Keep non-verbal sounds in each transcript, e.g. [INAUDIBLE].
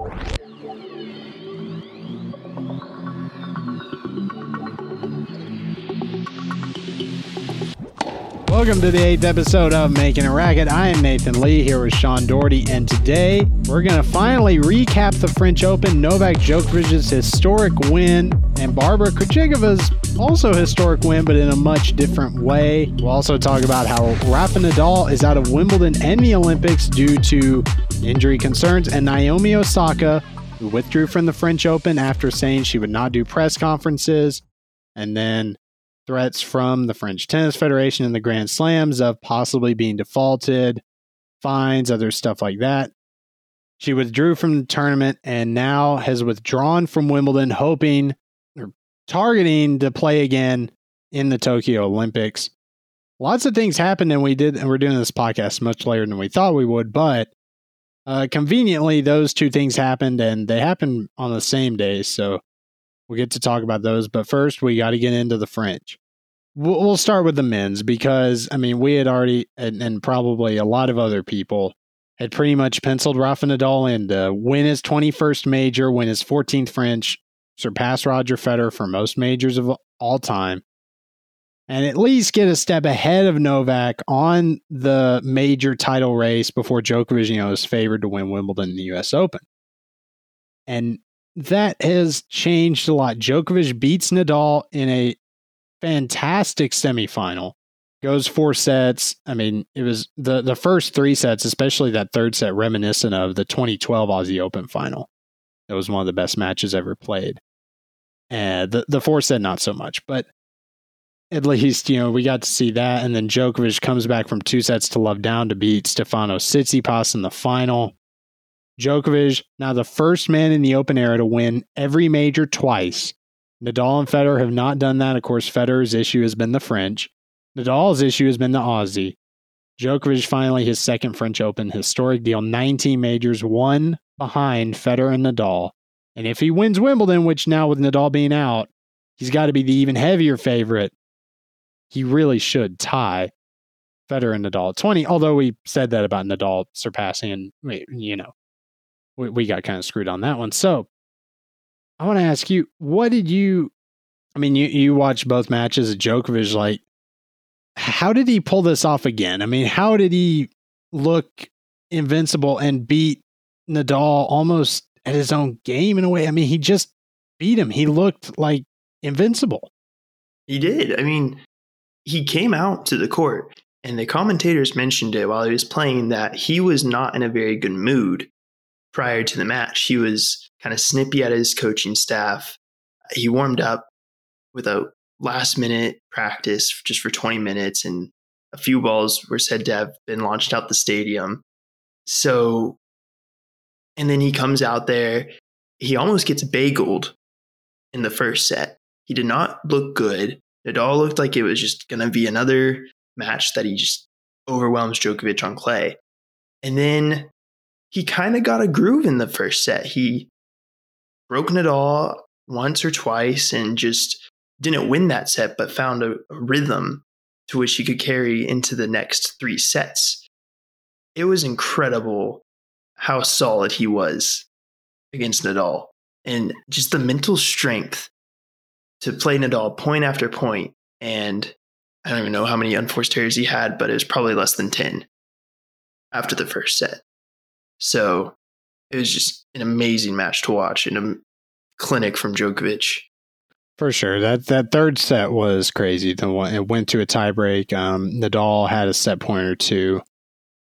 Welcome to the eighth episode of Making a Racket. I am Nathan Lee here with Sean Doherty, and today we're going to finally recap the French Open, Novak Djokovic's historic win, and Barbara Krejcikova's also historic win, but in a much different way. We'll also talk about how Rafa Nadal is out of Wimbledon and the Olympics due to injury concerns, and Naomi Osaka, who withdrew from the French Open after saying she would not do press conferences, and then threats from the French Tennis Federation and the Grand Slams of possibly being defaulted, fines, other stuff like that. She withdrew from the tournament and now has withdrawn from Wimbledon, hoping or targeting to play again in the Tokyo Olympics. Lots of things happened, and we did, and we're doing this podcast much later than we thought we would, but uh, conveniently, those two things happened, and they happened on the same day. So we'll get to talk about those. But first, we got to get into the French. We'll, we'll start with the men's because, I mean, we had already, and, and probably a lot of other people, had pretty much penciled Rafa Nadal in to win his 21st major, win his 14th French, surpass Roger Federer for most majors of all time, and at least get a step ahead of Novak on the major title race before Djokovic, you know, is favored to win Wimbledon and the U.S. Open. And that has changed a lot. Djokovic beats Nadal in a fantastic semifinal. Goes four sets. I mean, it was the the first three sets, especially that third set, reminiscent of the 2012 Aussie Open final. It was one of the best matches ever played. And the the fourth set, not so much, but at least you know we got to see that. And then Djokovic comes back from two sets to love down to beat Stefanos Tsitsipas in the final. Djokovic, now the first man in the Open era to win every major twice. Nadal and Federer have not done that. Of course, Federer's issue has been the French. Nadal's issue has been the Aussie. Djokovic finally his second French Open historic deal, 19 majors, one behind Federer and Nadal. And if he wins Wimbledon, which now with Nadal being out, he's got to be the even heavier favorite. He really should tie Federer and Nadal at 20. Although we said that about Nadal surpassing, you know, we, we got kind of screwed on that one. So I want to ask you, what did you? I mean, you you watched both matches Djokovic. Like, how did he pull this off again? I mean, how did he look invincible and beat Nadal almost at his own game in a way? I mean, he just beat him. He looked like invincible. He did. I mean, he came out to the court, and the commentators mentioned it while he was playing that he was not in a very good mood prior to the match. He was kind of snippy at his coaching staff. He warmed up with a last minute practice just for 20 minutes, and a few balls were said to have been launched out the stadium. So, and then he comes out there, he almost gets bageled in the first set. He did not look good. It all looked like it was just going to be another match that he just overwhelms Djokovic on clay. And then he kind of got a groove in the first set. He broke Nadal once or twice and just didn't win that set, but found a, a rhythm to which he could carry into the next three sets. It was incredible how solid he was against Nadal and just the mental strength to play Nadal point after. And I don't even know how many unforced errors he had, but it was probably less than 10 after the first set. So it was just an amazing match to watch and a clinic from Djokovic. For sure, that that third set was crazy. The one it went to a tiebreak. Um, Nadal had a set point or two.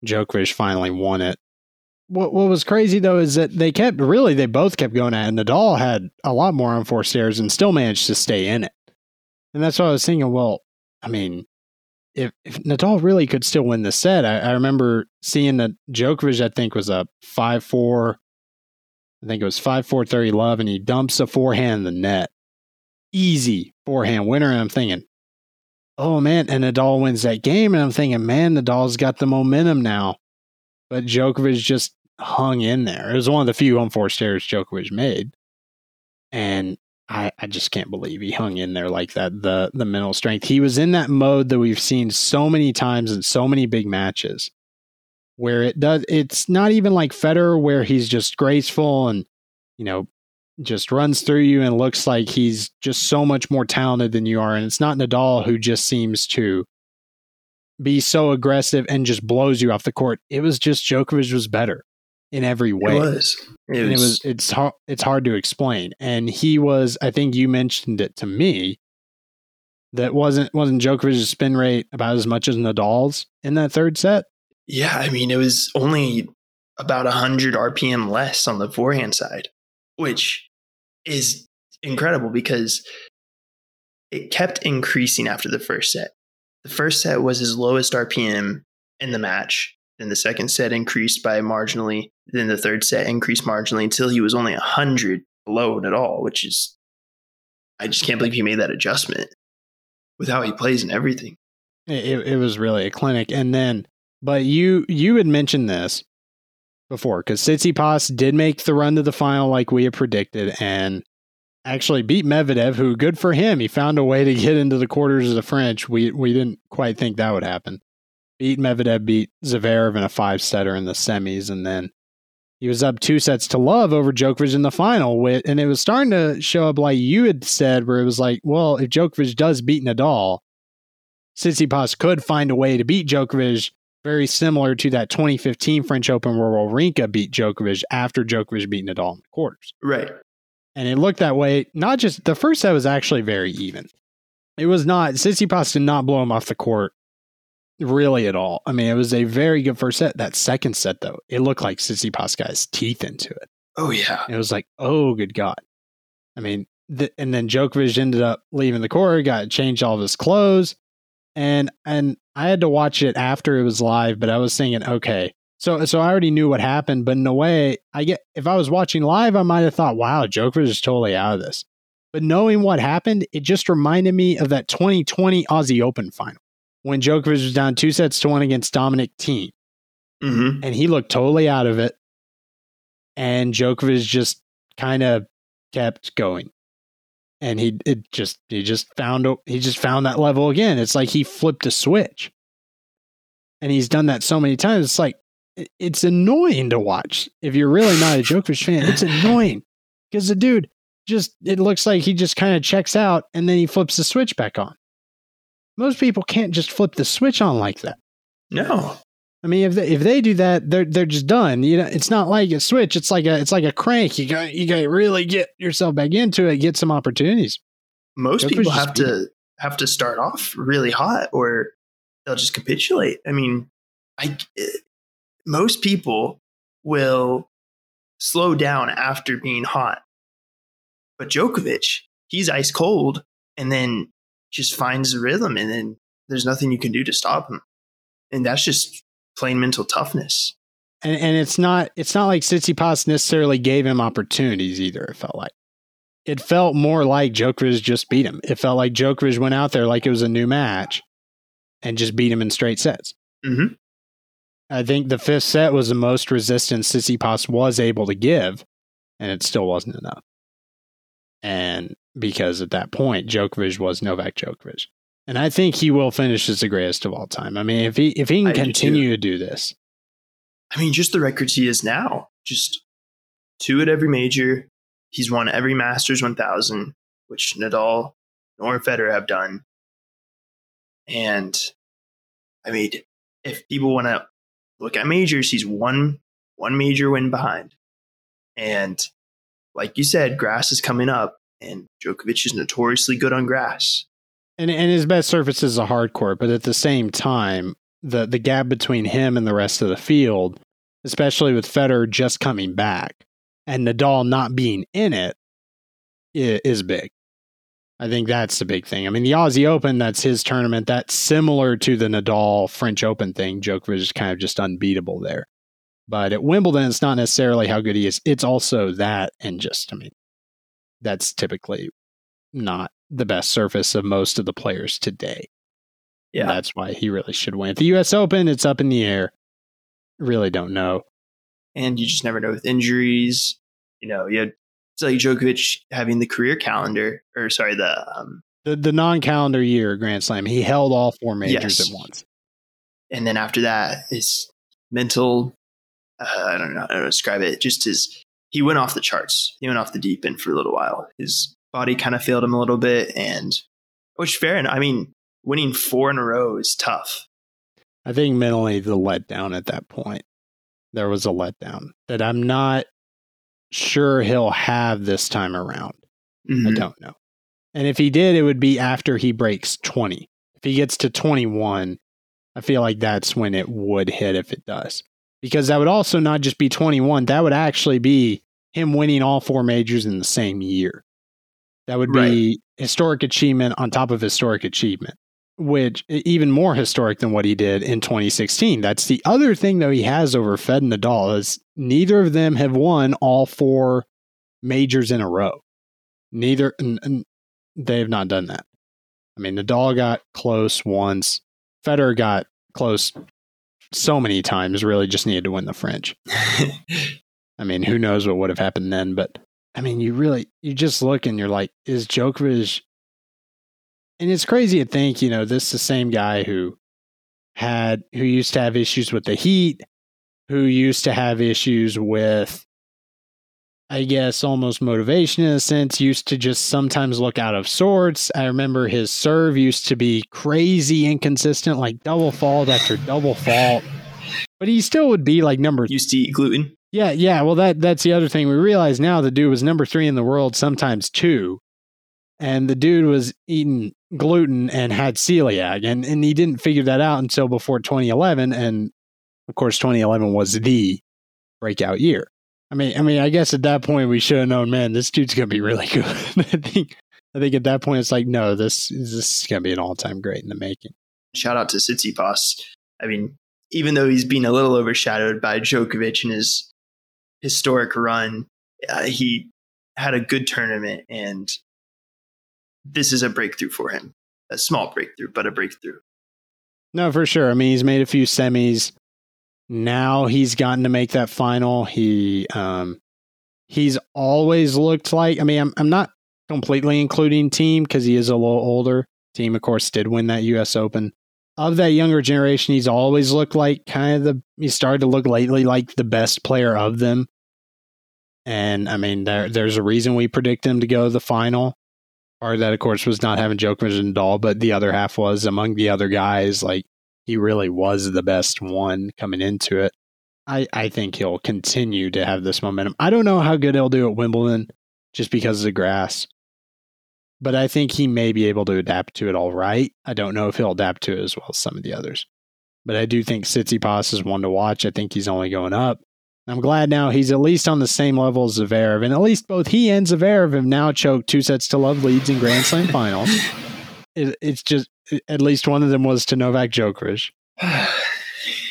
Djokovic finally won it. What what was crazy though is that they kept really they both kept going at it. Nadal had a lot more unforced errors and still managed to stay in it. And that's what I was thinking. Well, I mean, if, if Nadal really could still win the set, I, I remember seeing that Djokovic, I think, was a 5 4. I think it was 5 4 30 love, and he dumps a forehand in the net. Easy forehand winner. And I'm thinking, oh man, and Nadal wins that game. And I'm thinking, man, Nadal's got the momentum now. But Djokovic just hung in there. It was one of the few unforced errors Djokovic made. And I, I just can't believe he hung in there like that. The the mental strength. He was in that mode that we've seen so many times in so many big matches. where it does it's not even like Federer where he's just graceful and you know just runs through you and looks like he's just so much more talented than you are and it's not Nadal who just seems to be so aggressive and just blows you off the court. It was just Djokovic was better in every way. It was. It and was, it was it's hard it's hard to explain. And he was I think you mentioned it to me that wasn't wasn't Djokovic's spin rate about as much as Nadal's in that third set. Yeah, I mean, it was only about 100 RPM less on the forehand side, which is incredible because it kept increasing after the first set. The first set was his lowest RPM in the match. Then the second set increased by marginally. Then the third set increased marginally until he was only 100 below Nadal. which is, I just can't believe he made that adjustment with how he plays and everything. It, it was really a clinic. And then, but you you had mentioned this before because Tsitsipas did make the run to the final like we had predicted and actually beat Medvedev, who good for him. He found a way to get into the quarters of the French. We we didn't quite think that would happen. Beat Medvedev, beat Zverev in a five setter in the semis, and then he was up two sets to love over Djokovic in the final. And it was starting to show up like you had said, where it was like, well, if Djokovic does beat Nadal, Tsitsipas could find a way to beat Djokovic, very similar to that 2015 French Open where Wawrinka beat Djokovic after Djokovic beat Nadal in the quarters. Right. And it looked that way. Not just the first set was actually very even. It was not Tsitsipas did not blow him off the court really at all. I mean, it was a very good first set. That second set though, it looked like Tsitsipas got his teeth into it. Oh yeah. It was like, oh good god. I mean, the, and then Djokovic ended up leaving the court, got changed all of his clothes, and and I had to watch it after it was live. But I was thinking, okay, so so I already knew what happened, but in a way, I get if I was watching live, I might have thought, wow, Djokovic is totally out of this. But knowing what happened, it just reminded me of that 2020 Aussie Open final when Djokovic was down two sets to one against Dominic Thiem. Mm-hmm. And he looked totally out of it. And Djokovic just kind of kept going. And he it just he just found he just found that level again. It's like he flipped a switch. And he's done that so many times. It's like it's annoying to watch. If you're really not a Djokovic fan, it's [LAUGHS] annoying because the dude just it looks like he just kind of checks out and then he flips the switch back on. Most people can't just flip the switch on like that. No. I mean, if they, if they do that, they're they're just done. You know, it's not like a switch. It's like a it's like a crank. You got you got to really get yourself back into it, get some opportunities. Most people have to have to start off really hot, or they'll just capitulate. I mean, I most people will slow down after being hot, but Djokovic, he's ice cold, and then just finds a rhythm, and then there's nothing you can do to stop him, and that's just plain mental toughness. And and it's not it's not like Tsitsipas necessarily gave him opportunities either. It felt like it felt more like Djokovic just beat him. It felt like Djokovic went out there like it was a new match and just beat him in straight sets. Mm-hmm. I think the fifth set was the most resistance Tsitsipas was able to give, and it still wasn't enough. And because at that point, Djokovic was Novak Djokovic. And I think he will finish as the greatest of all time. I mean, if he if he can I do continue to do this, I mean, just the records he is now, just two at every major. He's won every Masters 1000, which Nadal nor Federer have done. And I mean, if people want to look at majors, he's one one major win behind. And like you said, grass is coming up, and Djokovic is notoriously good on grass. and and his best surface is a hard court, but at the same time, the the gap between him and the rest of the field, especially with Federer just coming back and Nadal not being in it, is big. I think that's the big thing. I mean, the Aussie Open, that's his tournament. That's similar to the Nadal French Open thing. Djokovic is kind of just unbeatable there. But at Wimbledon, it's not necessarily how good he is. It's also that, and just, I mean, that's typically not the best surface of most of the players today. Yeah. That's why he really should win. At the US Open, it's up in the air. Really don't know. and you just never know with injuries. You know, you had like Djokovic having the career calendar, or sorry, the um, The the non calendar year Grand Slam, he held all four majors Yes. at once. and then after that is mental. Uh, I don't know how to describe it. Just his he went off the charts. He went off the deep end for a little while. His body kind of failed him a little bit, and which fair enough. I mean, winning four in a row is tough. I think mentally the letdown at that point, there was a letdown that I'm not sure he'll have this time around. Mhm. I don't know. And if he did, it would be after he breaks 20. If he gets to 21, I feel like that's when it would hit if it does. Because that would also not just be 21, that would actually be him winning all four majors in the same year. That would be historic achievement on top of historic achievement, which even more historic than what he did in 2016. That's the other thing though he has over Fed and Nadal is neither of them have won all four majors in a row. Neither n- they have not done that. I mean, Nadal got close once. Federer got close so many times. Really, just needed to win the French. [LAUGHS] I mean, who knows what would have happened then? But I mean, you really you just look and you're like, is Djokovic? And it's crazy to think, you know, this is the same guy who had who used to have issues with the heat, who used to have issues with, I guess, almost motivation in a sense. Used to just sometimes look out of sorts. I remember his serve used to be crazy inconsistent, like double fault after double fault. But he still would be like number Used to eat gluten. yeah, yeah. Well, that that's the other thing. We realize now the dude was number three in the world, sometimes two, and the dude was eating gluten and had celiac, and and he didn't figure that out until before 2011, and of course 2011 was the breakout year. I mean, I mean, I guess at that point we should have known, man, this dude's gonna be really [LAUGHS] good. I think, I think at that point it's like, no, this this is gonna be an all time great in the making. Shout out to Tsitsipas. I mean, even though he's been a little overshadowed by Djokovic in his historic run, uh, he had a good tournament, and this is a breakthrough for him. A small breakthrough, but a breakthrough. No, for sure. I mean, he's made a few semis. Now he's gotten to make that final. He um he's always looked like I mean, I'm I'm not completely including Thiem because he is a little older. Thiem, of course, did win that US Open. Of that younger generation, he's always looked like kind of the he started to look lately like the best player of them. And I mean, there there's a reason we predict him to go to the final. Part of that, of course, was not having Djokovic and Nadal, but the other half was among the other guys, like he really was the best one coming into it. I, I think he'll continue to have this momentum. I don't know how good he'll do at Wimbledon just because of the grass, but I think he may be able to adapt to it all right. I don't know if he'll adapt to it as well as some of the others, but I do think Tsitsipas is one to watch. I think he's only going up. I'm glad now he's at least on the same level as Zverev, and at least both he and Zverev have now choked two sets to love leads in Grand Slam [LAUGHS] finals. It, it's just at least one of them was to Novak Djokovic. [SIGHS]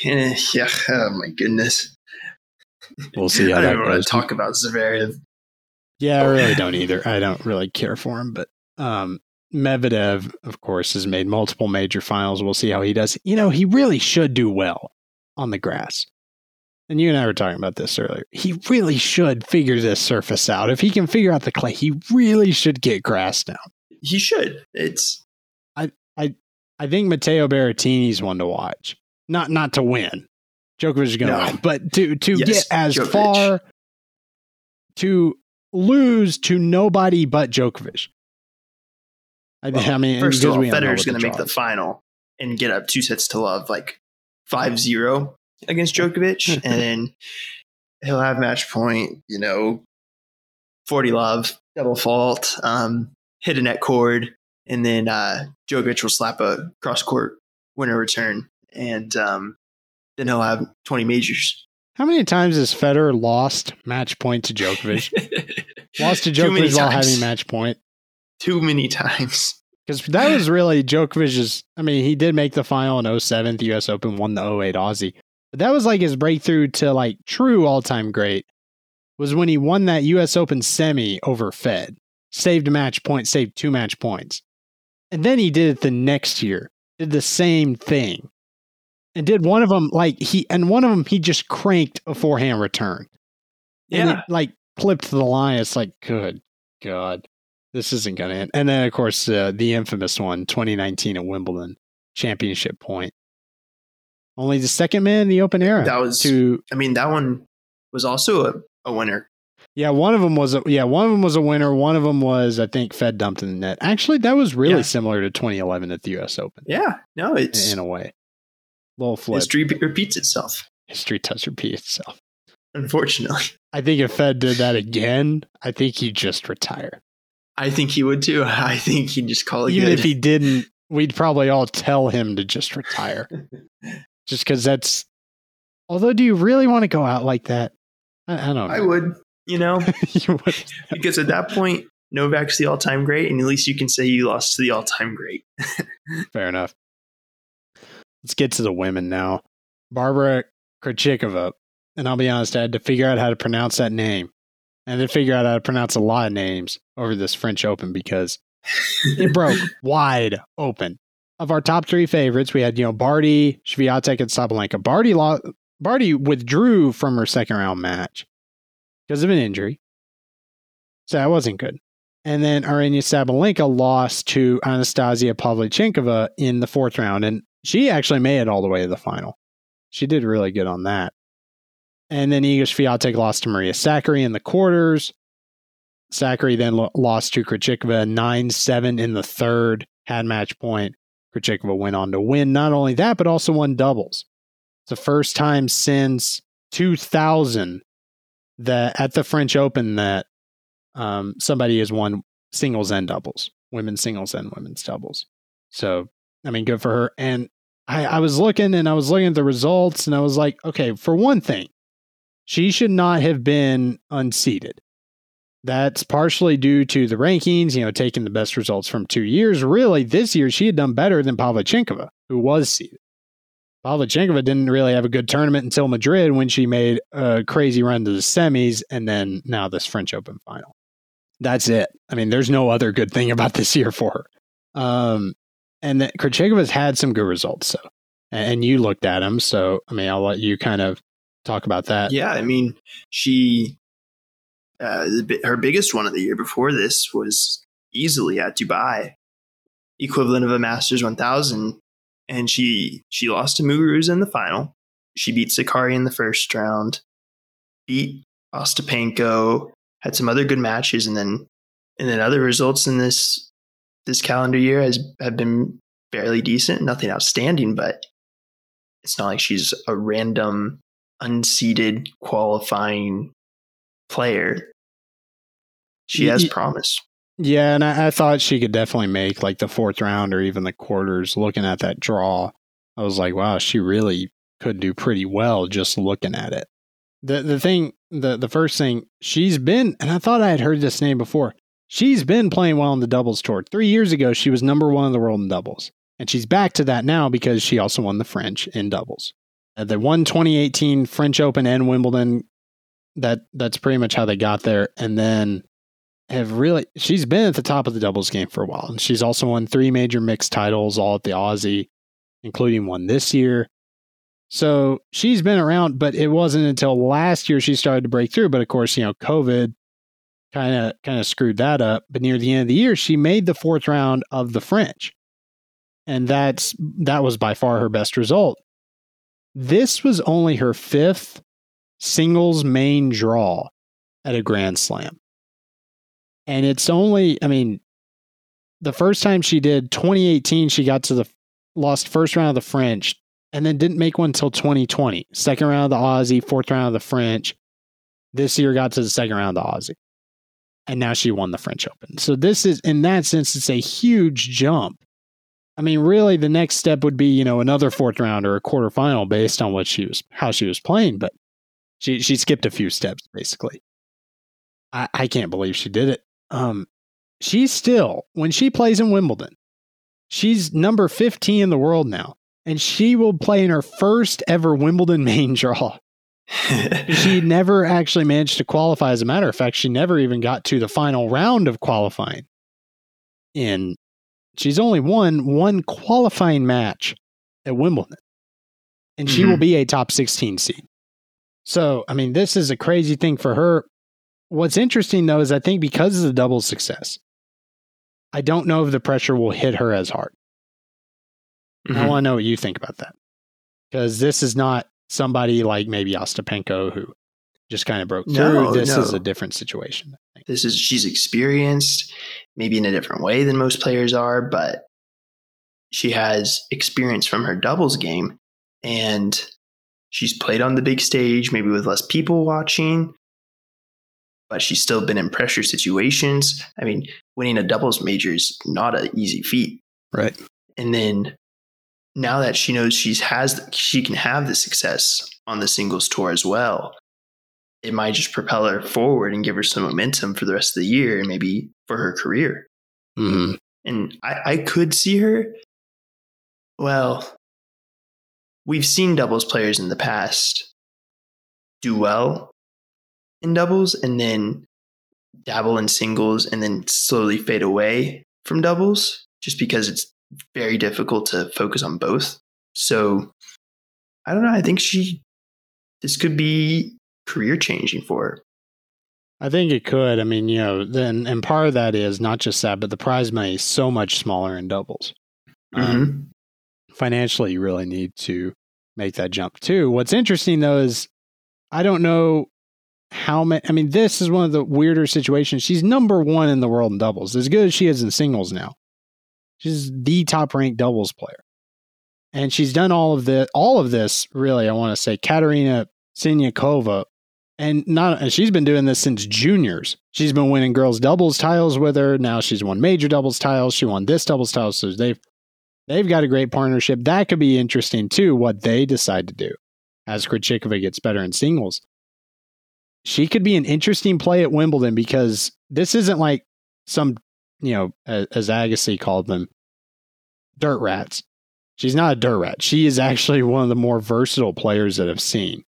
Eh, yeah. Oh my goodness. We'll see how I that don't want goes. to talk about Zverev. Yeah, I really don't either. I don't really care for him, but um, Medvedev, of course, has made multiple major finals. We'll see how he does. You know, he really should do well on the grass. And you and I were talking about this earlier. He really should figure this surface out. If he can figure out the clay, he really should get grass down. He should. It's I think Matteo Berrettini's one to watch. Not not to win. Djokovic is going to No. win, but to to Yes, get as Djokovic. far to lose to nobody but Djokovic. I, well, I mean, first of all, Federer's going to make the final and get up two sets to love, like 5-0 against Djokovic, [LAUGHS] and then he'll have match point. You know, forty love, double fault, um, hit a net cord, and then uh, Djokovic will slap a cross court winner return, and um, then he'll have twenty majors. How many times has Federer lost match point to Djokovic? [LAUGHS] lost to Djokovic while times. having match point. Too many times. Because that was really Djokovic's. I mean, he did make the final in 07, the US Open, won the 08 Aussie. But that was like his breakthrough to like true all time great was when he won that US Open semi over Fed, saved a match point, saved two match points. And then he did it the next year, did the same thing. And did one of them like he, and one of them he just cranked a forehand return. And Yeah. it, like clipped the line. It's like, good God, this isn't going to end. And then, of course, uh, the infamous one, 2019 at Wimbledon, championship point. Only the second man in the open era. That was to I mean, that one was also a, a winner. Yeah. One of them was a yeah. One of them was a winner. One of them was I think Fed dumped in the net. Actually, that was really Yeah. similar to 2011 at the U.S. Open Yeah, no, it's in a way. Little flip. history repeats itself. History does repeat itself. Unfortunately, I think if Fed did that again, I think he'd just retire. I think he would too. [LAUGHS] I think he'd just call it Even good. if he didn't, we'd probably all tell him to just retire. [LAUGHS] just because that's. Although, do you really want to go out like that? I, I don't know. I would, you know, [LAUGHS] because at that point, Novak's the all-time great, and at least you can say you lost to the all-time great. [LAUGHS] Fair enough. Let's get to the women now. Barbara Krejcikova, and I'll be honest, I had to figure out how to pronounce that name, and then figure out how to pronounce a lot of names over this French Open because it [LAUGHS] broke wide open. Of our top three favorites, we had you know Barty, Swiatek, and Sabalenka. Barty lo- Barty withdrew from her second round match because of an injury, so that wasn't good. And then Aryna Sabalenka lost to Anastasia Pavlyuchenkova in the fourth round, and she actually made it all the way to the final. She did really good on that. And then Iga Swiatek lost to Maria Sakkari in the quarters. Sakkari then lo- lost to Krejcikova 9-7 in the third, had match point. Krejcikova went on to win not only that, but also won doubles. It's the first time since 2000 that at the French Open that um, somebody has won singles and doubles, women's singles and women's doubles. So, I mean, good for her. And I, I was looking and I was looking at the results and I was like, okay, for one thing, she should not have been unseated. That's partially due to the rankings, you know, taking the best results from two years. Really, this year she had done better than Pavlyuchenkova, who was seeded. Pavlyuchenkova didn't really have a good tournament until Madrid when she made a crazy run to the semis and then now this French Open final. That's it. I mean, there's no other good thing about this year for her. Um, and that Krejcikova's had some good results, so and you looked at them, so I mean, I'll let you kind of talk about that. Yeah, I mean, she uh, her biggest one of the year before this was easily at Dubai, equivalent of a Masters 1000, and she she lost to Muguruza in the final. She beat Sakkari in the first round, beat Ostapenko, had some other good matches, and then and then other results in this this calendar year has have been fairly decent. Nothing outstanding, but it's not like she's a random unseeded qualifying player. She has promise. Yeah, and I, I thought she could definitely make like the fourth round or even the quarters. Looking at that draw, I was like, wow, she really could do pretty well just looking at it. The the thing, the the first thing, she's been, and I thought I had heard this name before. She's been playing well in the doubles tour. Three years ago, she was number one in the world in doubles, and she's back to that now because she also won the French in doubles. Uh, They won 2018 French Open and Wimbledon. That that's pretty much how they got there, and then have really she's been at the top of the doubles game for a while and she's also won three major mixed titles all at the aussie including one this year. So she's been around but it wasn't until last year she started to break through but of course you know covid kind of kind of screwed that up. But near the end of the year she made the fourth round of the french and that's that was by far her best result. This was only her fifth singles main draw at a grand slam and it's only i mean the first time she did 2018 she got to the lost first round of the french and then didn't make one until 2020 second round of the aussie fourth round of the french. This year got to the second round of the aussie. And now she won the french open. So this is in that sense it's a huge jump. I mean really the next step would be you know another fourth round or a quarterfinal based on what she was how she was playing but she she skipped a few steps basically. I i can't believe she did it um she's still when she plays in Wimbledon, she's number 15 in the world now. And she will play in her first ever Wimbledon [LAUGHS] main draw. She [LAUGHS] never actually managed to qualify. As a matter of fact, she never even got to the final round of qualifying. In she's only won one qualifying match at Wimbledon. And she will Mhm. be a top 16 seed. So, I mean, this is a crazy thing for her. What's interesting though is I think because of the double success, I don't know if the pressure will hit her as hard. I Mhm. want to know what you think about that. Because this is not somebody like maybe Ostapenko who just kind of broke through. No, this no. is a different situation. This is she's experienced, maybe in a different way than most players are, but she has experience from her doubles game and she's played on the big stage, maybe with less people watching, but she's still been in pressure situations. I mean, winning a doubles major is not an easy feat. Right. And then now that she knows she's has she can have the success on the singles tour as well, it might just propel her forward and give her some momentum for the rest of the year and maybe for her career. Mm-hmm. And I, I could see her. Well, we've seen doubles players in the past do well in doubles and then dabble in singles and then slowly fade away from doubles just because it's very difficult to focus on both. So I don't know. I think she, this could be career changing for her. I think it could. I mean, you know, then and part of that is not just that, but the prize money is so much smaller in doubles. Um, financially, you really need to make that jump too. What's interesting though is I don't know how many. I mean, this is one of the weirder situations. She's number one in the world in doubles, as good as she is in singles now. She's the top ranked doubles player, and she's done all of the all of this. Really, I want to say Katerina Siniakova and not and she's been doing this since juniors. She's been winning girls doubles titles with her. Now she's won major doubles titles. She won this doubles title. So they've they've got a great partnership. That could be interesting too, what they decide to do as Krejcikova gets better in singles. She could be an interesting play at Wimbledon because this isn't like some, you know, as, as Agassi called them, dirt rats. She's not a dirt rat. She is actually [LAUGHS] one of the more versatile players that I've seen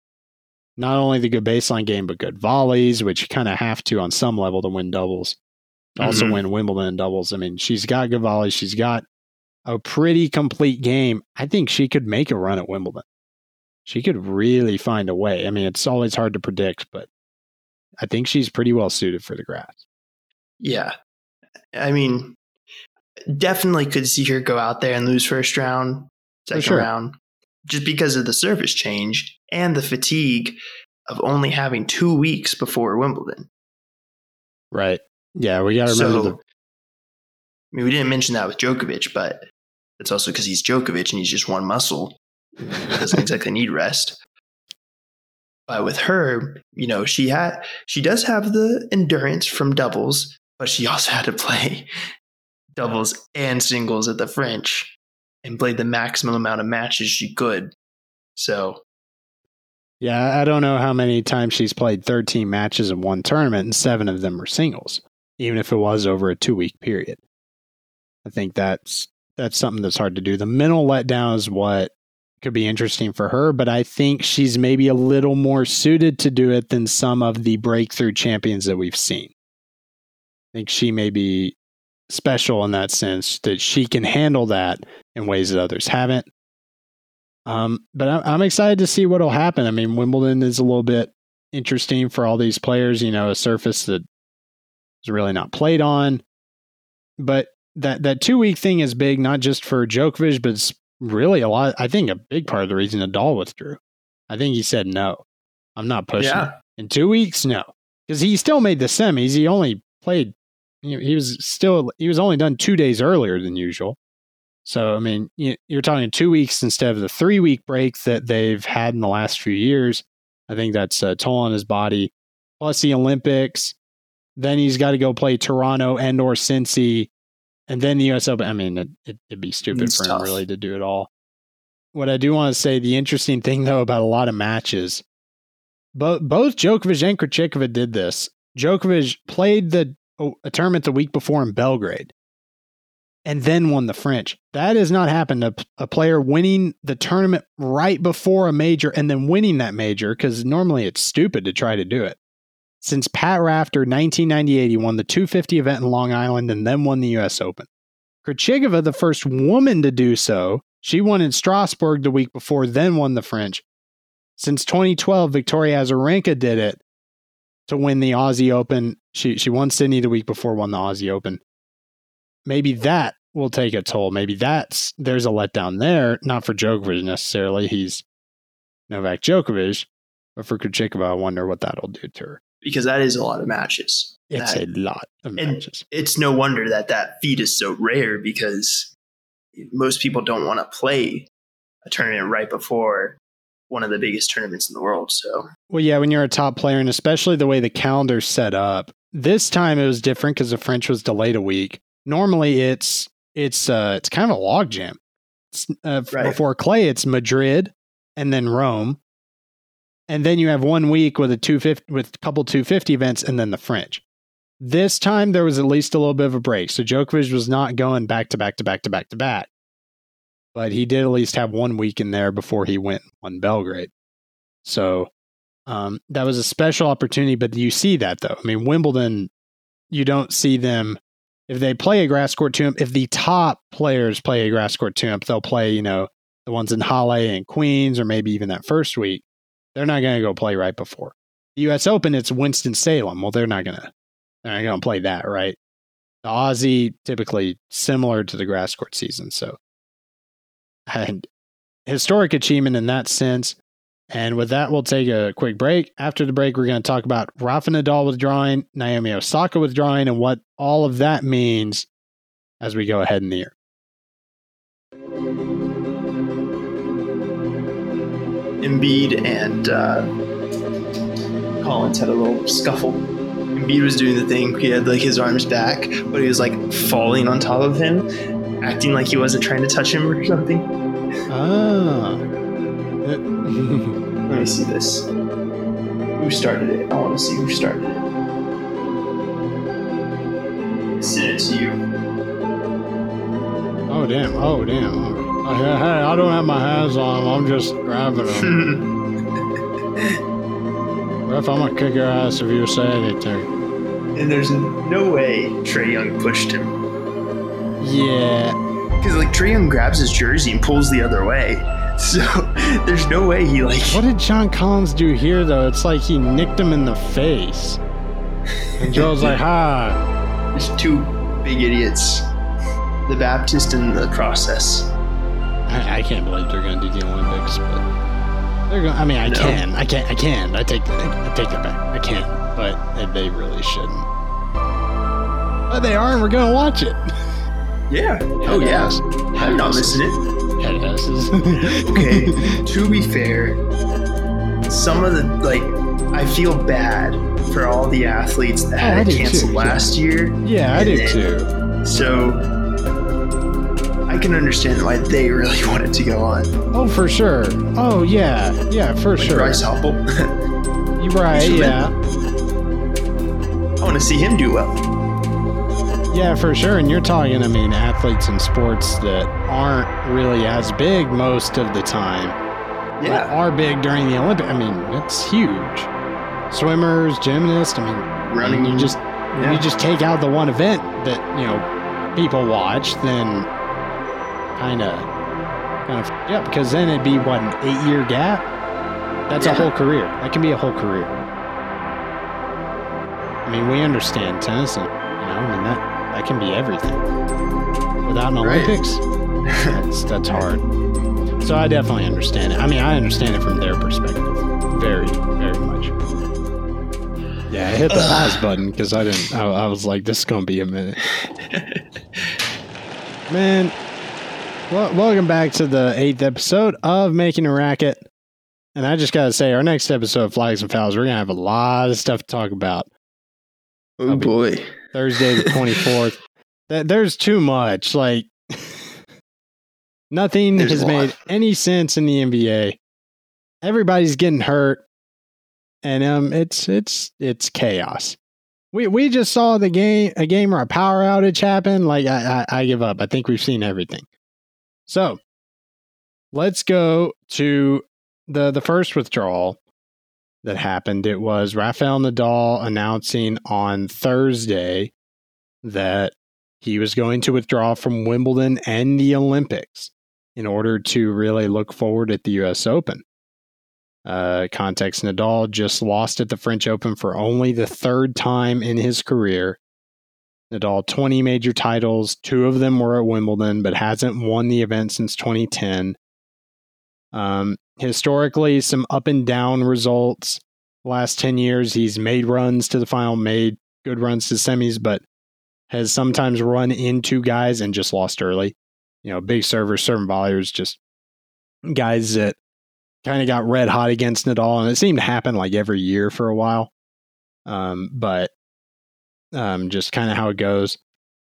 not only the good baseline game, but good volleys, which you kind of have to on some level to win doubles. To Also mm-hmm. win Wimbledon doubles. I mean, she's got good volleys. She's got a pretty complete game. I think she could make a run at Wimbledon. She could really find a way. I mean, it's always hard to predict, but I think she's pretty well suited for the grass. Yeah. I mean, definitely could see her go out there and lose first round, second sure. round, just because of the surface change and the fatigue of only having two weeks before Wimbledon. Right. Yeah, we got to remember So, the I mean, we didn't mention that with Djokovic, but it's also because he's Djokovic and he's just one muscle. He doesn't [LAUGHS] exactly need rest. But with her, you know, she had she does have the endurance from doubles, but she also had to play [LAUGHS] doubles and singles at the French and played the maximum amount of matches she could. So Yeah, I don't know how many times she's played 13 matches in one tournament and seven of them were singles, even if it was over a two week period. I think that's that's something that's hard to do. The mental letdown is what could be interesting for her, but I think she's maybe a little more suited to do it than some of the breakthrough champions that we've seen. I think she may be special in that sense that she can handle that in ways that others haven't. Um, but I'm, I'm excited to see what'll happen. I mean, Wimbledon is a little bit interesting for all these players. You know, a surface that is really not played on. But that that two week thing is big, not just for Djokovic, but really a lot. I think a big part of the reason Nadal withdrew. I think he said no. I'm not pushing it. in two weeks. No, because he still made the semis. He only played. You know, he was still he was only done two days earlier than usual. So I mean, you- you're talking two weeks instead of the three week break that they've had in the last few years. I think that's a toll on his body. Plus the Olympics. Then he's got to go play Toronto and or Cincy, and then the U.S. Open. I mean, it, it, it'd be stupid It's for tough. him really to do it all. What I do want to say, the interesting thing though about a lot of matches, both both Djokovic and Krejcikova did this. Djokovic played the a tournament the week before in Belgrade, and then won the French. That has not happened. A, a player winning the tournament right before a major and then winning that major because normally it's stupid to try to do it. Since Pat Rafter, 1998, he won the 250 event in Long Island and then won the U.S. Open. Krejcikova, the first woman to do so, she won in Strasbourg the week before, then won the French. Since 2012, Victoria Azarenka did it to win the Aussie Open. She she won Sydney the week before, won the Aussie Open. Maybe that will take a toll. Maybe that's there's a letdown there. Not for Djokovic necessarily. He's Novak Djokovic. But for Krejcikova, I wonder what that'll do to her. Because that is a lot of matches. It's That- a lot of and matches. it's no wonder that that feat is so rare because most people don't want to play a tournament right before one of the biggest tournaments in the world. So Well, yeah, when you're a top player, and especially the way the calendar's set up. This time it was different because the French was delayed a week. Normally, it's it's uh it's kind of a logjam. Uh, Right. Before Clay, it's Madrid and then Rome, and then you have one week with a two fifty with a couple two fifty events, and then the French. This time there was at least a little bit of a break, so Djokovic was not going back to back to back to back to back, but he did at least have one week in there before he went won Belgrade. So um, that was a special opportunity, but you see that though. I mean, Wimbledon, you don't see them if they play a grass court tune If the top players play a grass court tune they'll play, you know, the ones in Halle and Queens, or maybe even that first week. They're not going to go play right before the U.S. Open. It's Winston Salem. Well, they're not going to. They're not going to play that, right? The Aussie typically similar to the grass court season, so and historic achievement in that sense. And with that, we'll take a quick break. After the break, we're going to talk about Rafa Nadal withdrawing, Naomi Osaka withdrawing, and what all of that means as we go ahead in the year. Embiid and uh, Collins had a little scuffle. Embiid was doing the thing. He had like his arms back, but he was like falling on top of him, acting like he wasn't trying to touch him or [LAUGHS] something. Ah. Let me see this. Who started it? I want to see who started it. Send it to you. oh, damn. Oh, damn. Hey, hey, I don't have my hands on him. I'm just grabbing him. Ref, I'm to kick your ass if you say anything. and there's no way Trae Young pushed him. Yeah. Because like Trae Young grabs his jersey and pulls the other way. [LAUGHS] So there's no way he like What did John Collins do here, though? It's like he nicked him in the face. And Joe's [LAUGHS] like, ha. there's two big idiots. The Baptist and the process. I, can't believe they're going to do the Olympics, but they're going. I mean, I No. can, I can, I can. I take, I take that back. I can't. but they, really shouldn't. But they are, and we're going to watch it. Yeah. Oh yeah. I'm not missing it. Head asses. [LAUGHS] Okay. to be fair, some of the like I feel bad for all the athletes that Oh, had do to cancel too, last year. yeah, I do too. So I can understand why they really [LAUGHS] wanted to go on. Oh, for sure. Oh, yeah, yeah, for Like sure. Bryce Hoppel. You're right. [LAUGHS] Yeah, I want to see him do well. yeah, for sure. And you're talking, I mean, athletes in sports that aren't really as big most of the time. Yeah. are big during the Olympic. I mean, it's huge. Swimmers, gymnasts. I mean, Running. You just Yeah. you just take out the one event that you know people watch, then kind of kind of yeah, because then it'd be what an eight year gap. That's a whole career. That can be a whole career. I mean, we understand tennis, and you know, I mean that that can be everything. Without an Right. Olympics, [LAUGHS] that's that's hard. So I definitely understand it. I mean, I understand it from their perspective, very, very much. Yeah, I hit the pause button because I didn't. I, I was like, "This is gonna be a minute." [LAUGHS] [LAUGHS] Man, well, welcome back to the eighth episode of Making a Racket. And I just gotta say, our next episode of Flags and Fouls, we're gonna have a lot of stuff to talk about. oh boy. Thursday the [LAUGHS] 24th. Th- There's too much. Like, [LAUGHS] nothing There's has made any sense in the NBA. Everybody's getting hurt, and um, it's it's it's chaos. We we just saw the game a game where a power outage happened. Like I, I I give up. I think we've seen everything. So let's go to the the first withdrawal that happened. It was Rafael Nadal announcing on Thursday that he was going to withdraw from Wimbledon and the Olympics in order to really look forward at the US Open. Uh, context Nadal just lost at the French Open for only the third time in his career. Nadal 20 major titles, two of them were at Wimbledon, but hasn't won the event since 2010. Um, historically some up and down results. Last 10 years, he's made runs to the final, made good runs to semis, but has sometimes run into guys and just lost early. You know, big servers, serving volleyers, just guys that kind of got red hot against Nadal, and it seemed to happen like every year for a while. Um, but um, just kind of how it goes.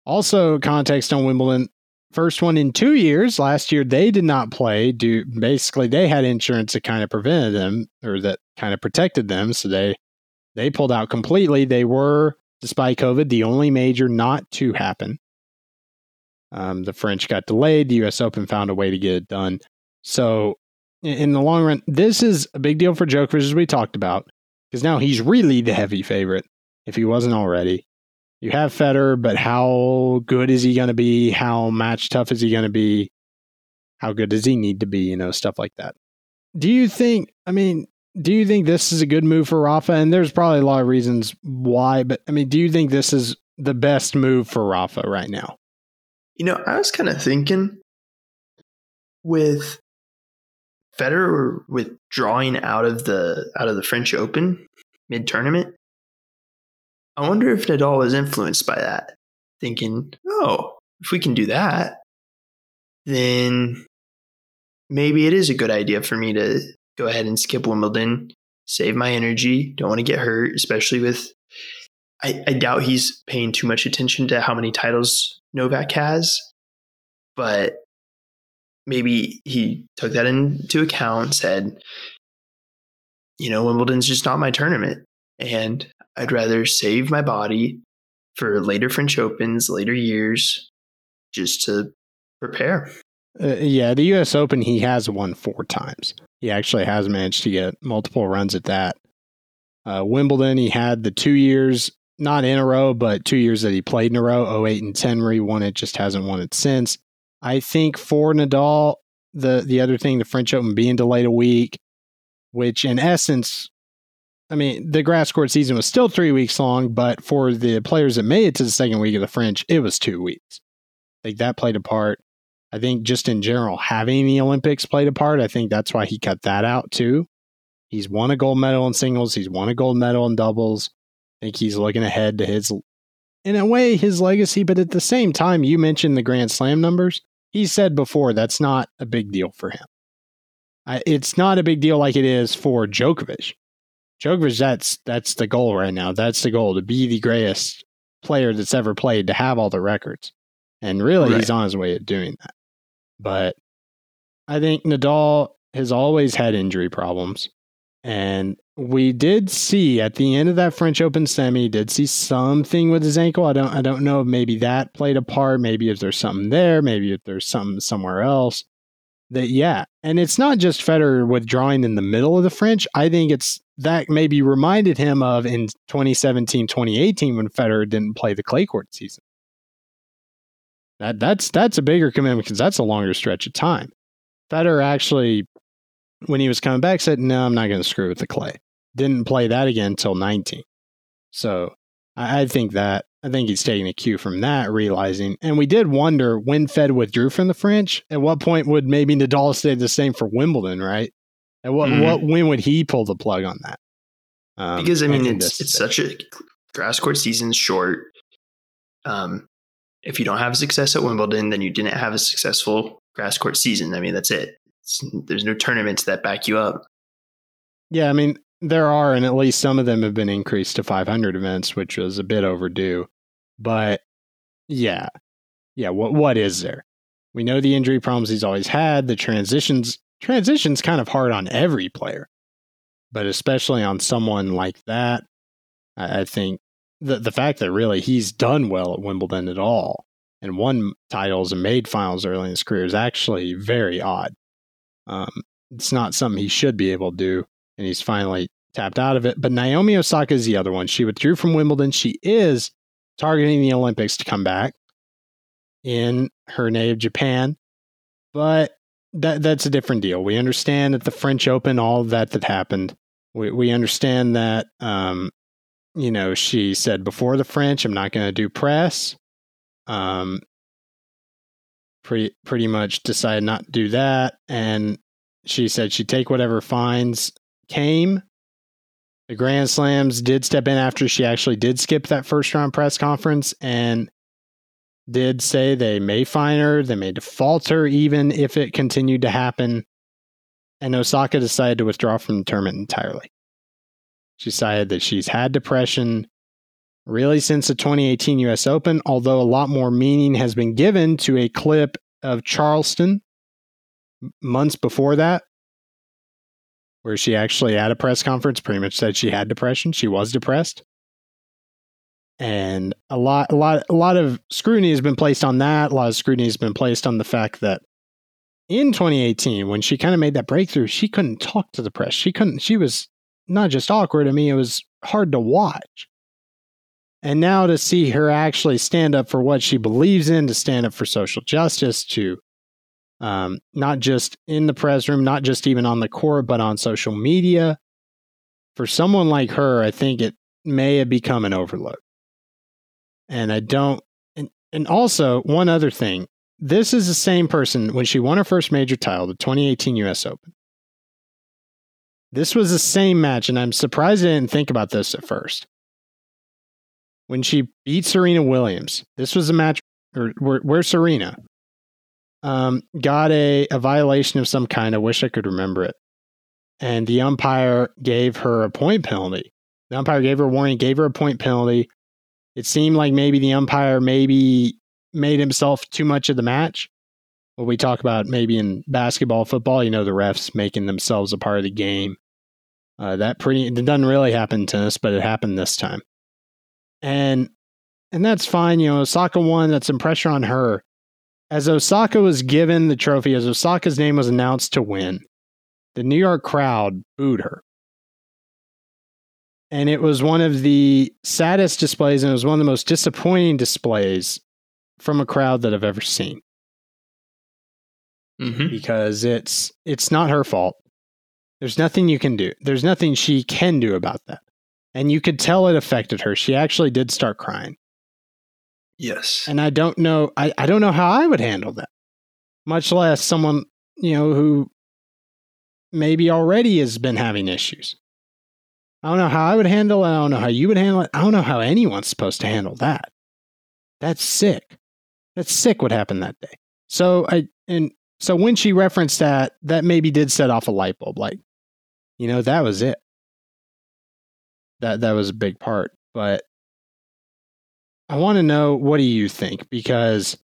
Also, context on Wimbledon. First one in two years. Last year, they did not play. Do basically they had insurance that kind of prevented them, or that kind of protected them. So they they pulled out completely. They were, despite COVID, the only major not to happen. Um, the French got delayed. The U.S. Open found a way to get it done. So, in the long run, this is a big deal for Djokovic, as we talked about, because now he's really the heavy favorite if he wasn't already. You have Federer, but how good is he going to be? How match tough is he going to be? How good does he need to be? You know, stuff like that. Do you think, I mean, do you think this is a good move for Rafa? And there's probably a lot of reasons why, but I mean, do you think this is the best move for Rafa right now? You know, I was kind of thinking with Federer withdrawing out of the out of the French Open mid tournament, I wonder if Nadal was influenced by that, thinking, oh, if we can do that, then maybe it is a good idea for me to go ahead and skip Wimbledon, save my energy, don't want to get hurt, especially with. I, I doubt he's paying too much attention to how many titles Novak has, but maybe he took that into account, said, you know, Wimbledon's just not my tournament. And I'd rather save my body for later French Opens, later years, just to prepare. Uh, yeah, the U.S. Open he has won four times. He actually has managed to get multiple runs at that. Uh, Wimbledon, he had the two years, not in a row, but two years that he played in a row, 08 and 10, where he won it, just hasn't won it since. I think for Nadal, the the other thing, the French Open being delayed a week, which in essence I mean, the grass court season was still three weeks long, but for the players that made it to the second week of the French, it was two weeks. I think that played a part. I think just in general, having the Olympics played a part. I think that's why he cut that out too. He's won a gold medal in singles. He's won a gold medal in doubles. I think he's looking ahead to his, in a way, his legacy. But at the same time, you mentioned the Grand Slam numbers. He said before that's not a big deal for him. It's not a big deal like it is for Djokovic. Djokovic, that's that's the goal right now. That's the goal to be the greatest player that's ever played, to have all the records. And really, right. he's on his way to doing that. But I think Nadal has always had injury problems. And we did see at the end of that French Open semi, did see something with his ankle. I don't I don't know if maybe that played a part, maybe if there's something there, maybe if there's something somewhere else. That yeah. And it's not just Federer withdrawing in the middle of the French. I think it's that maybe reminded him of in 2017, 2018 when Federer didn't play the clay court season. That that's that's a bigger commitment because that's a longer stretch of time. Federer actually, when he was coming back, said, "No, I'm not going to screw with the clay." Didn't play that again until 19. So I, I think that I think he's taking a cue from that, realizing. And we did wonder when Fed withdrew from the French. At what point would maybe Nadal stay the same for Wimbledon, right? And what mm. what when would he pull the plug on that? Um, because I mean, it's it's such a grass court season's short. Um, if you don't have success at Wimbledon, then you didn't have a successful grass court season. I mean, that's it. It's, there's no tournaments that back you up. Yeah, I mean, there are, and at least some of them have been increased to 500 events, which was a bit overdue. But yeah, yeah. What what is there? We know the injury problems he's always had. The transitions transition's kind of hard on every player, but especially on someone like that. I, I think the the fact that really he's done well at Wimbledon at all and won titles and made finals early in his career is actually very odd. Um, it's not something he should be able to do, and he's finally tapped out of it. But Naomi Osaka is the other one. She withdrew from Wimbledon. She is targeting the Olympics to come back in her native Japan, but that that's a different deal. We understand that the French Open, all that that happened. We we understand that um, you know, she said before the French, I'm not going to do press. Um, pretty pretty much decided not to do that, and she said she'd take whatever fines came. The Grand Slams did step in after she actually did skip that first round press conference and did say they may fine her, they may default her even if it continued to happen. And Osaka decided to withdraw from the tournament entirely. She decided that she's had depression really since the 2018 US Open, although a lot more meaning has been given to a clip of Charleston months before that, where she actually at a press conference pretty much said she had depression. She was depressed. And a lot, a lot, a lot of scrutiny has been placed on that. A lot of scrutiny has been placed on the fact that in 2018, when she kind of made that breakthrough, she couldn't talk to the press. She couldn't, she was not just awkward. I mean, it was hard to watch. And now to see her actually stand up for what she believes in, to stand up for social justice, to um, not just in the press room, not just even on the court, but on social media. For someone like her, I think it may have become an overload. And I don't, and, and also one other thing this is the same person when she won her first major title, the 2018 US Open. This was the same match, and I'm surprised I didn't think about this at first. When she beat Serena Williams, this was a match where, where Serena um, got a, a violation of some kind. I wish I could remember it. And the umpire gave her a point penalty. The umpire gave her a warning, gave her a point penalty. It seemed like maybe the umpire maybe made himself too much of the match. What we talk about maybe in basketball, football, you know, the refs making themselves a part of the game. Uh, that pretty it doesn't really happen in tennis, but it happened this time, and and that's fine. You know, Osaka won. That's some pressure on her. As Osaka was given the trophy, as Osaka's name was announced to win, the New York crowd booed her. And it was one of the saddest displays, and it was one of the most disappointing displays from a crowd that I've ever seen. Mm-hmm. Because it's it's not her fault. There's nothing you can do. There's nothing she can do about that. And you could tell it affected her. She actually did start crying. Yes. And I don't know I, I don't know how I would handle that. Much less someone, you know, who maybe already has been having issues. I don't know how I would handle it. I don't know how you would handle it. I don't know how anyone's supposed to handle that. That's sick. That's sick what happened that day. So I and so when she referenced that, that maybe did set off a light bulb. Like, you know, that was it. That that was a big part. But I want to know what do you think? Because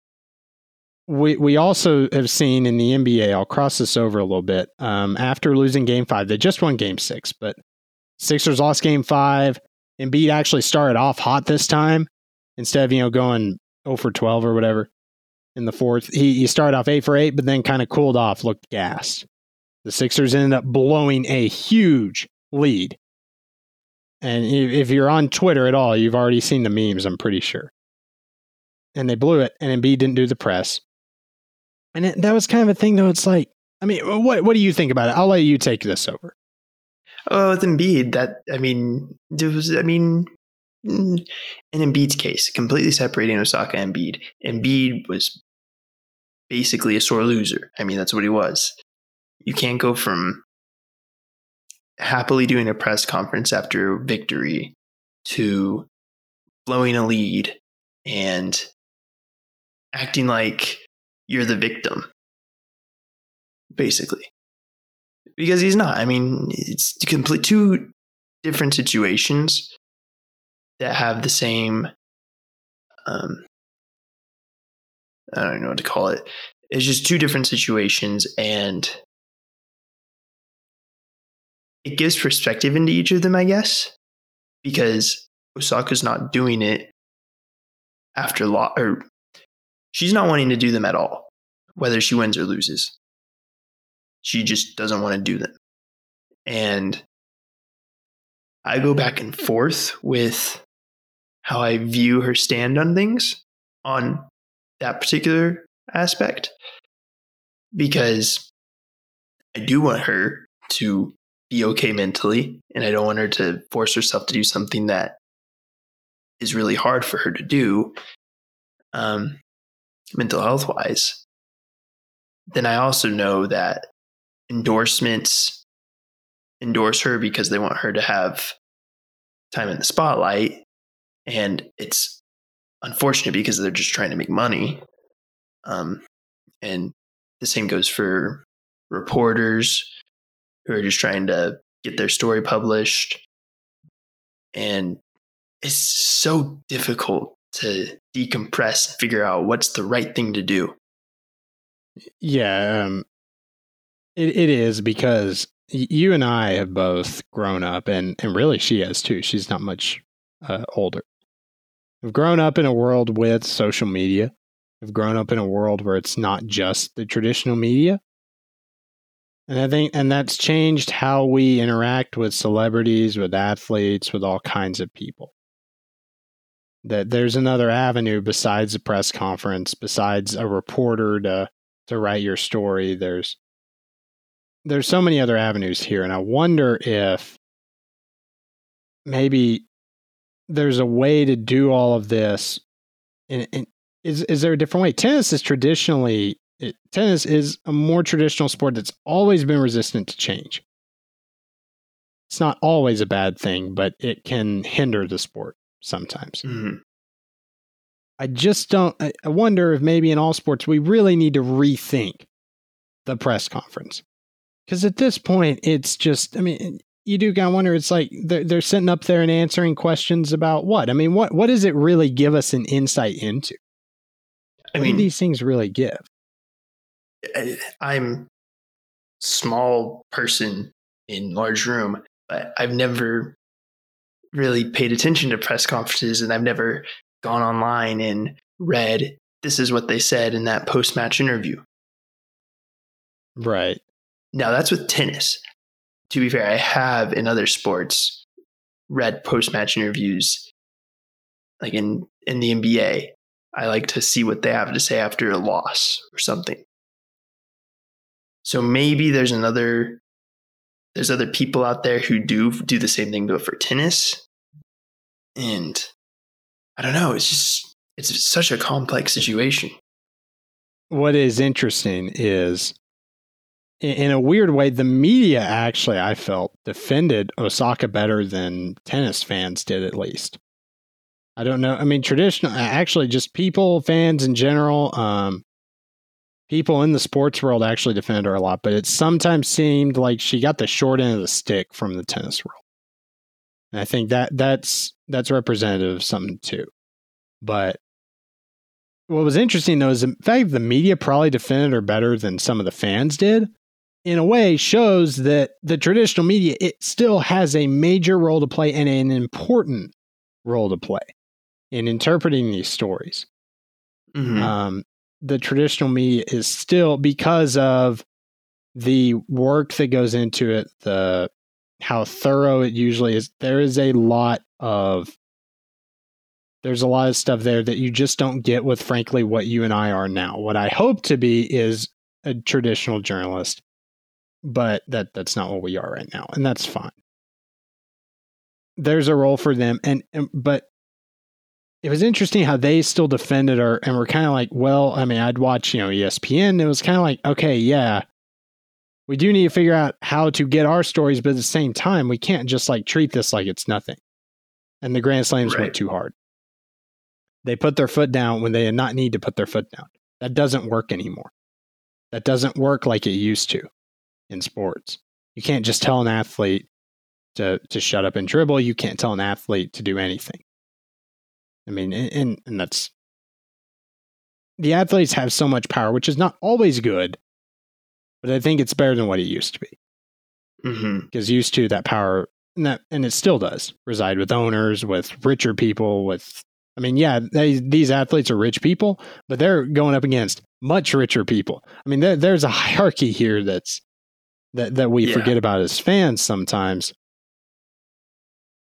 we we also have seen in the NBA, I'll cross this over a little bit. Um, after losing game five, they just won game six, but Sixers lost game five. Embiid actually started off hot this time instead of, you know, going 0 for 12 or whatever in the fourth. He, he started off 8 for 8, but then kind of cooled off, looked gassed. The Sixers ended up blowing a huge lead. And if you're on Twitter at all, you've already seen the memes, I'm pretty sure. And they blew it, and Embiid didn't do the press. And it, that was kind of a thing, though. It's like, I mean, what what do you think about it? I'll let you take this over. Oh, with Embiid, that I mean, there was, I mean, mm, in Embiid's case, completely separating Osaka and Embiid, Embiid was basically a sore loser. I mean, that's what he was. You can't go from happily doing a press conference after victory to blowing a lead and acting like you're the victim, basically. Because he's not. I mean, it's complete two different situations that have the same um I don't know what to call it. It's just two different situations and it gives perspective into each of them, I guess, because Osaka's not doing it after law or she's not wanting to do them at all, whether she wins or loses. She just doesn't want to do them. And I go back and forth with how I view her stand on things on that particular aspect because I do want her to be okay mentally and I don't want her to force herself to do something that is really hard for her to do um, mental health wise. Then I also know that endorsements endorse her because they want her to have time in the spotlight. And it's unfortunate because they're just trying to make money. Um, and the same goes for reporters who are just trying to get their story published. And it's so difficult to decompress figure out what's the right thing to do. Yeah, um, it it is because you and I have both grown up, and and really she has too. She's not much uh, older. We've grown up in a world with social media. We've grown up in a world where it's not just the traditional media. And I think, and that's changed how we interact with celebrities, with athletes, with all kinds of people. That there's another avenue besides a press conference, besides a reporter to to write your story. There's there's so many other avenues here, and I wonder if maybe there's a way to do all of this. And, and is is there a different way? Tennis is traditionally it, tennis is a more traditional sport that's always been resistant to change. It's not always a bad thing, but it can hinder the sport sometimes. Mm-hmm. I just don't. I, wonder if maybe in all sports we really need to rethink the press conference because at this point, it's just, I mean, you do kind of wonder. It's like they're, they're sitting up there and answering questions about what? I mean, what what does it really give us an insight into? I mean, these things really give. I'm small person in large room, but I've never really paid attention to press conferences, and I've never gone online and read this is what they said in that post match interview. Right. Now that's with tennis. To be fair, I have in other sports read post match interviews, like in in the NBA. I like to see what they have to say after a loss or something. So maybe there's another there's other people out there who do do the same thing but for tennis. And I don't know, it's just it's such a complex situation. What is interesting is in a weird way, the media actually, I felt, defended Osaka better than tennis fans did, at least. I don't know. I mean, traditional, actually, just people, fans in general, um, people in the sports world actually defended her a lot, but it sometimes seemed like she got the short end of the stick from the tennis world. And I think that that's that's representative of something too. But what was interesting though is in fact the media probably defended her better than some of the fans did in a way shows that the traditional media it still has a major role to play and an important role to play in interpreting these stories. Mm-hmm. Um, the traditional media is still because of the work that goes into it, the how thorough it usually is. There is a lot of there's a lot of stuff there that you just don't get with frankly what you and I are now. What I hope to be is a traditional journalist but that that's not what we are right now and that's fine there's a role for them and, and but it was interesting how they still defended her and were kind of like well i mean i'd watch you know espn it was kind of like okay yeah we do need to figure out how to get our stories but at the same time we can't just like treat this like it's nothing and the grand slams right. went too hard they put their foot down when they did not need to put their foot down that doesn't work anymore that doesn't work like it used to in sports. You can't just tell an athlete to to shut up and dribble. You can't tell an athlete to do anything. I mean, and and that's the athletes have so much power, which is not always good, but I think it's better than what it used to be. Because mm-hmm. used to that power, and that and it still does reside with owners, with richer people, with I mean, yeah, they, these athletes are rich people, but they're going up against much richer people. I mean, there, there's a hierarchy here that's that that we yeah. forget about as fans sometimes.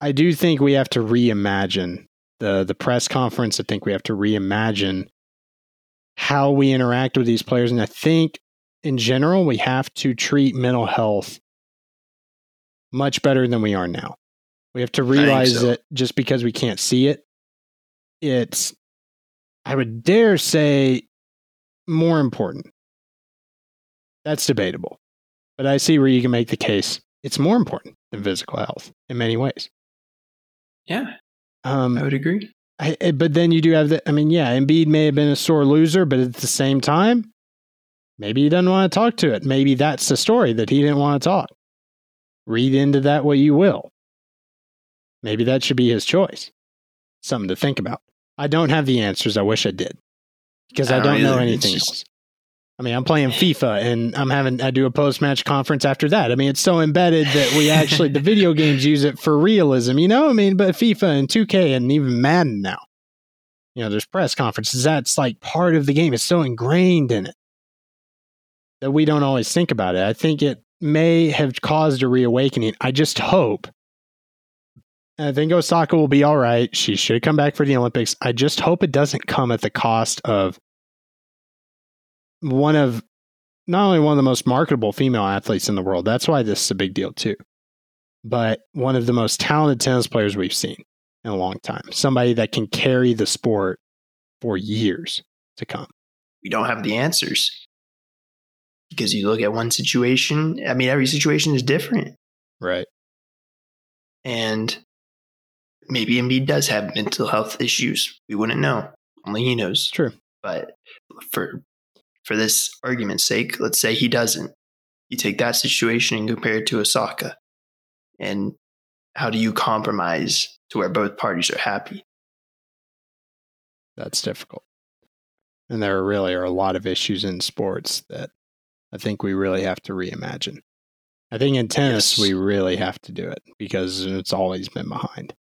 I do think we have to reimagine the the press conference. I think we have to reimagine how we interact with these players, and I think in general we have to treat mental health much better than we are now. We have to realize so. that just because we can't see it, it's I would dare say more important. That's debatable. But I see where you can make the case. It's more important than physical health in many ways. Yeah, Um, I would agree. I, I- but then you do have the. I mean, yeah, Embiid may have been a sore loser, but at the same time, maybe he doesn't want to talk to it. Maybe that's the story that he didn't want to talk. Read into that what you will. Maybe that should be his choice. Something to think about. I don't have the answers. I wish I did because I I don't, don't know anything just- else. I mean, I'm playing FIFA and I'm having I do a post match conference after that. I mean, it's so embedded that we actually the video games use it for realism, you know. I mean, but FIFA and 2K and even Madden now, you know, there's press conferences. That's like part of the game. It's so ingrained in it that we don't always think about it. I think it may have caused a reawakening. I just hope. I think Osaka will be all right. She should come back for the Olympics. I just hope it doesn't come at the cost of one of not only one of the most marketable female athletes in the world. That's why this is a big deal too. But one of the most talented tennis players we've seen in a long time. Somebody that can carry the sport for years to come. We don't have the answers because you look at one situation. I mean, every situation is different, Right. and maybe Embiid does have mental health issues. We wouldn't know. Only he knows. True. But for for this argument's sake, let's say he doesn't. You take that situation and compare it to Osaka. And how do you compromise to where both parties are happy? That's difficult. And there really are a lot of issues in sports that I think we really have to reimagine. I think in tennis, Yes. we really have to do it because it's always been behind.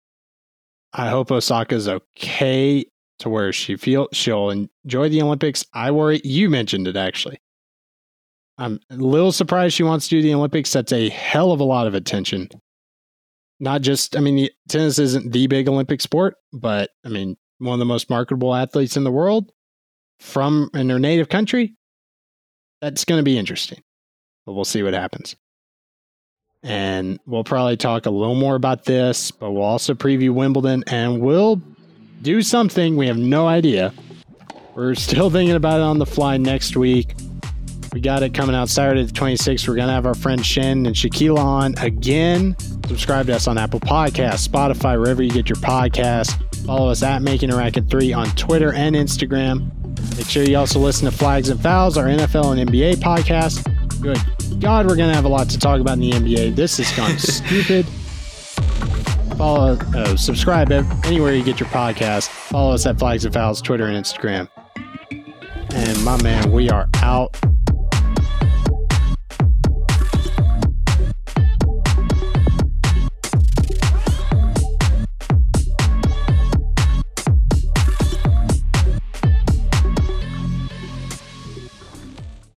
I hope Osaka's okay to where she feel she'll enjoy the Olympics. I worry you mentioned it actually. I'm a little surprised she wants to do the Olympics. That's a hell of a lot of attention. Not just, I mean, tennis isn't the big Olympic sport, but I mean, one of the most marketable athletes in the world from in her native country. That's going to be interesting, but we'll see what happens. And we'll probably talk a little more about this, but we'll also preview Wimbledon and we'll do something. We have no idea. We're still thinking about it on the fly next week. We got it coming out Saturday the 26th. We're going to have our friend Shen and Shaquila on again. Subscribe to us on Apple Podcasts, Spotify, wherever you get your podcasts. Follow us at Making a Racket 3 on Twitter and Instagram. Make sure you also listen to Flags and Fouls, our NFL and NBA podcast. Good God, we're going to have a lot to talk about in the NBA. This has gone [LAUGHS] stupid. Follow, uh, subscribe anywhere you get your podcast. Follow us at Flags and Fouls, Twitter and Instagram. And my man, we are out.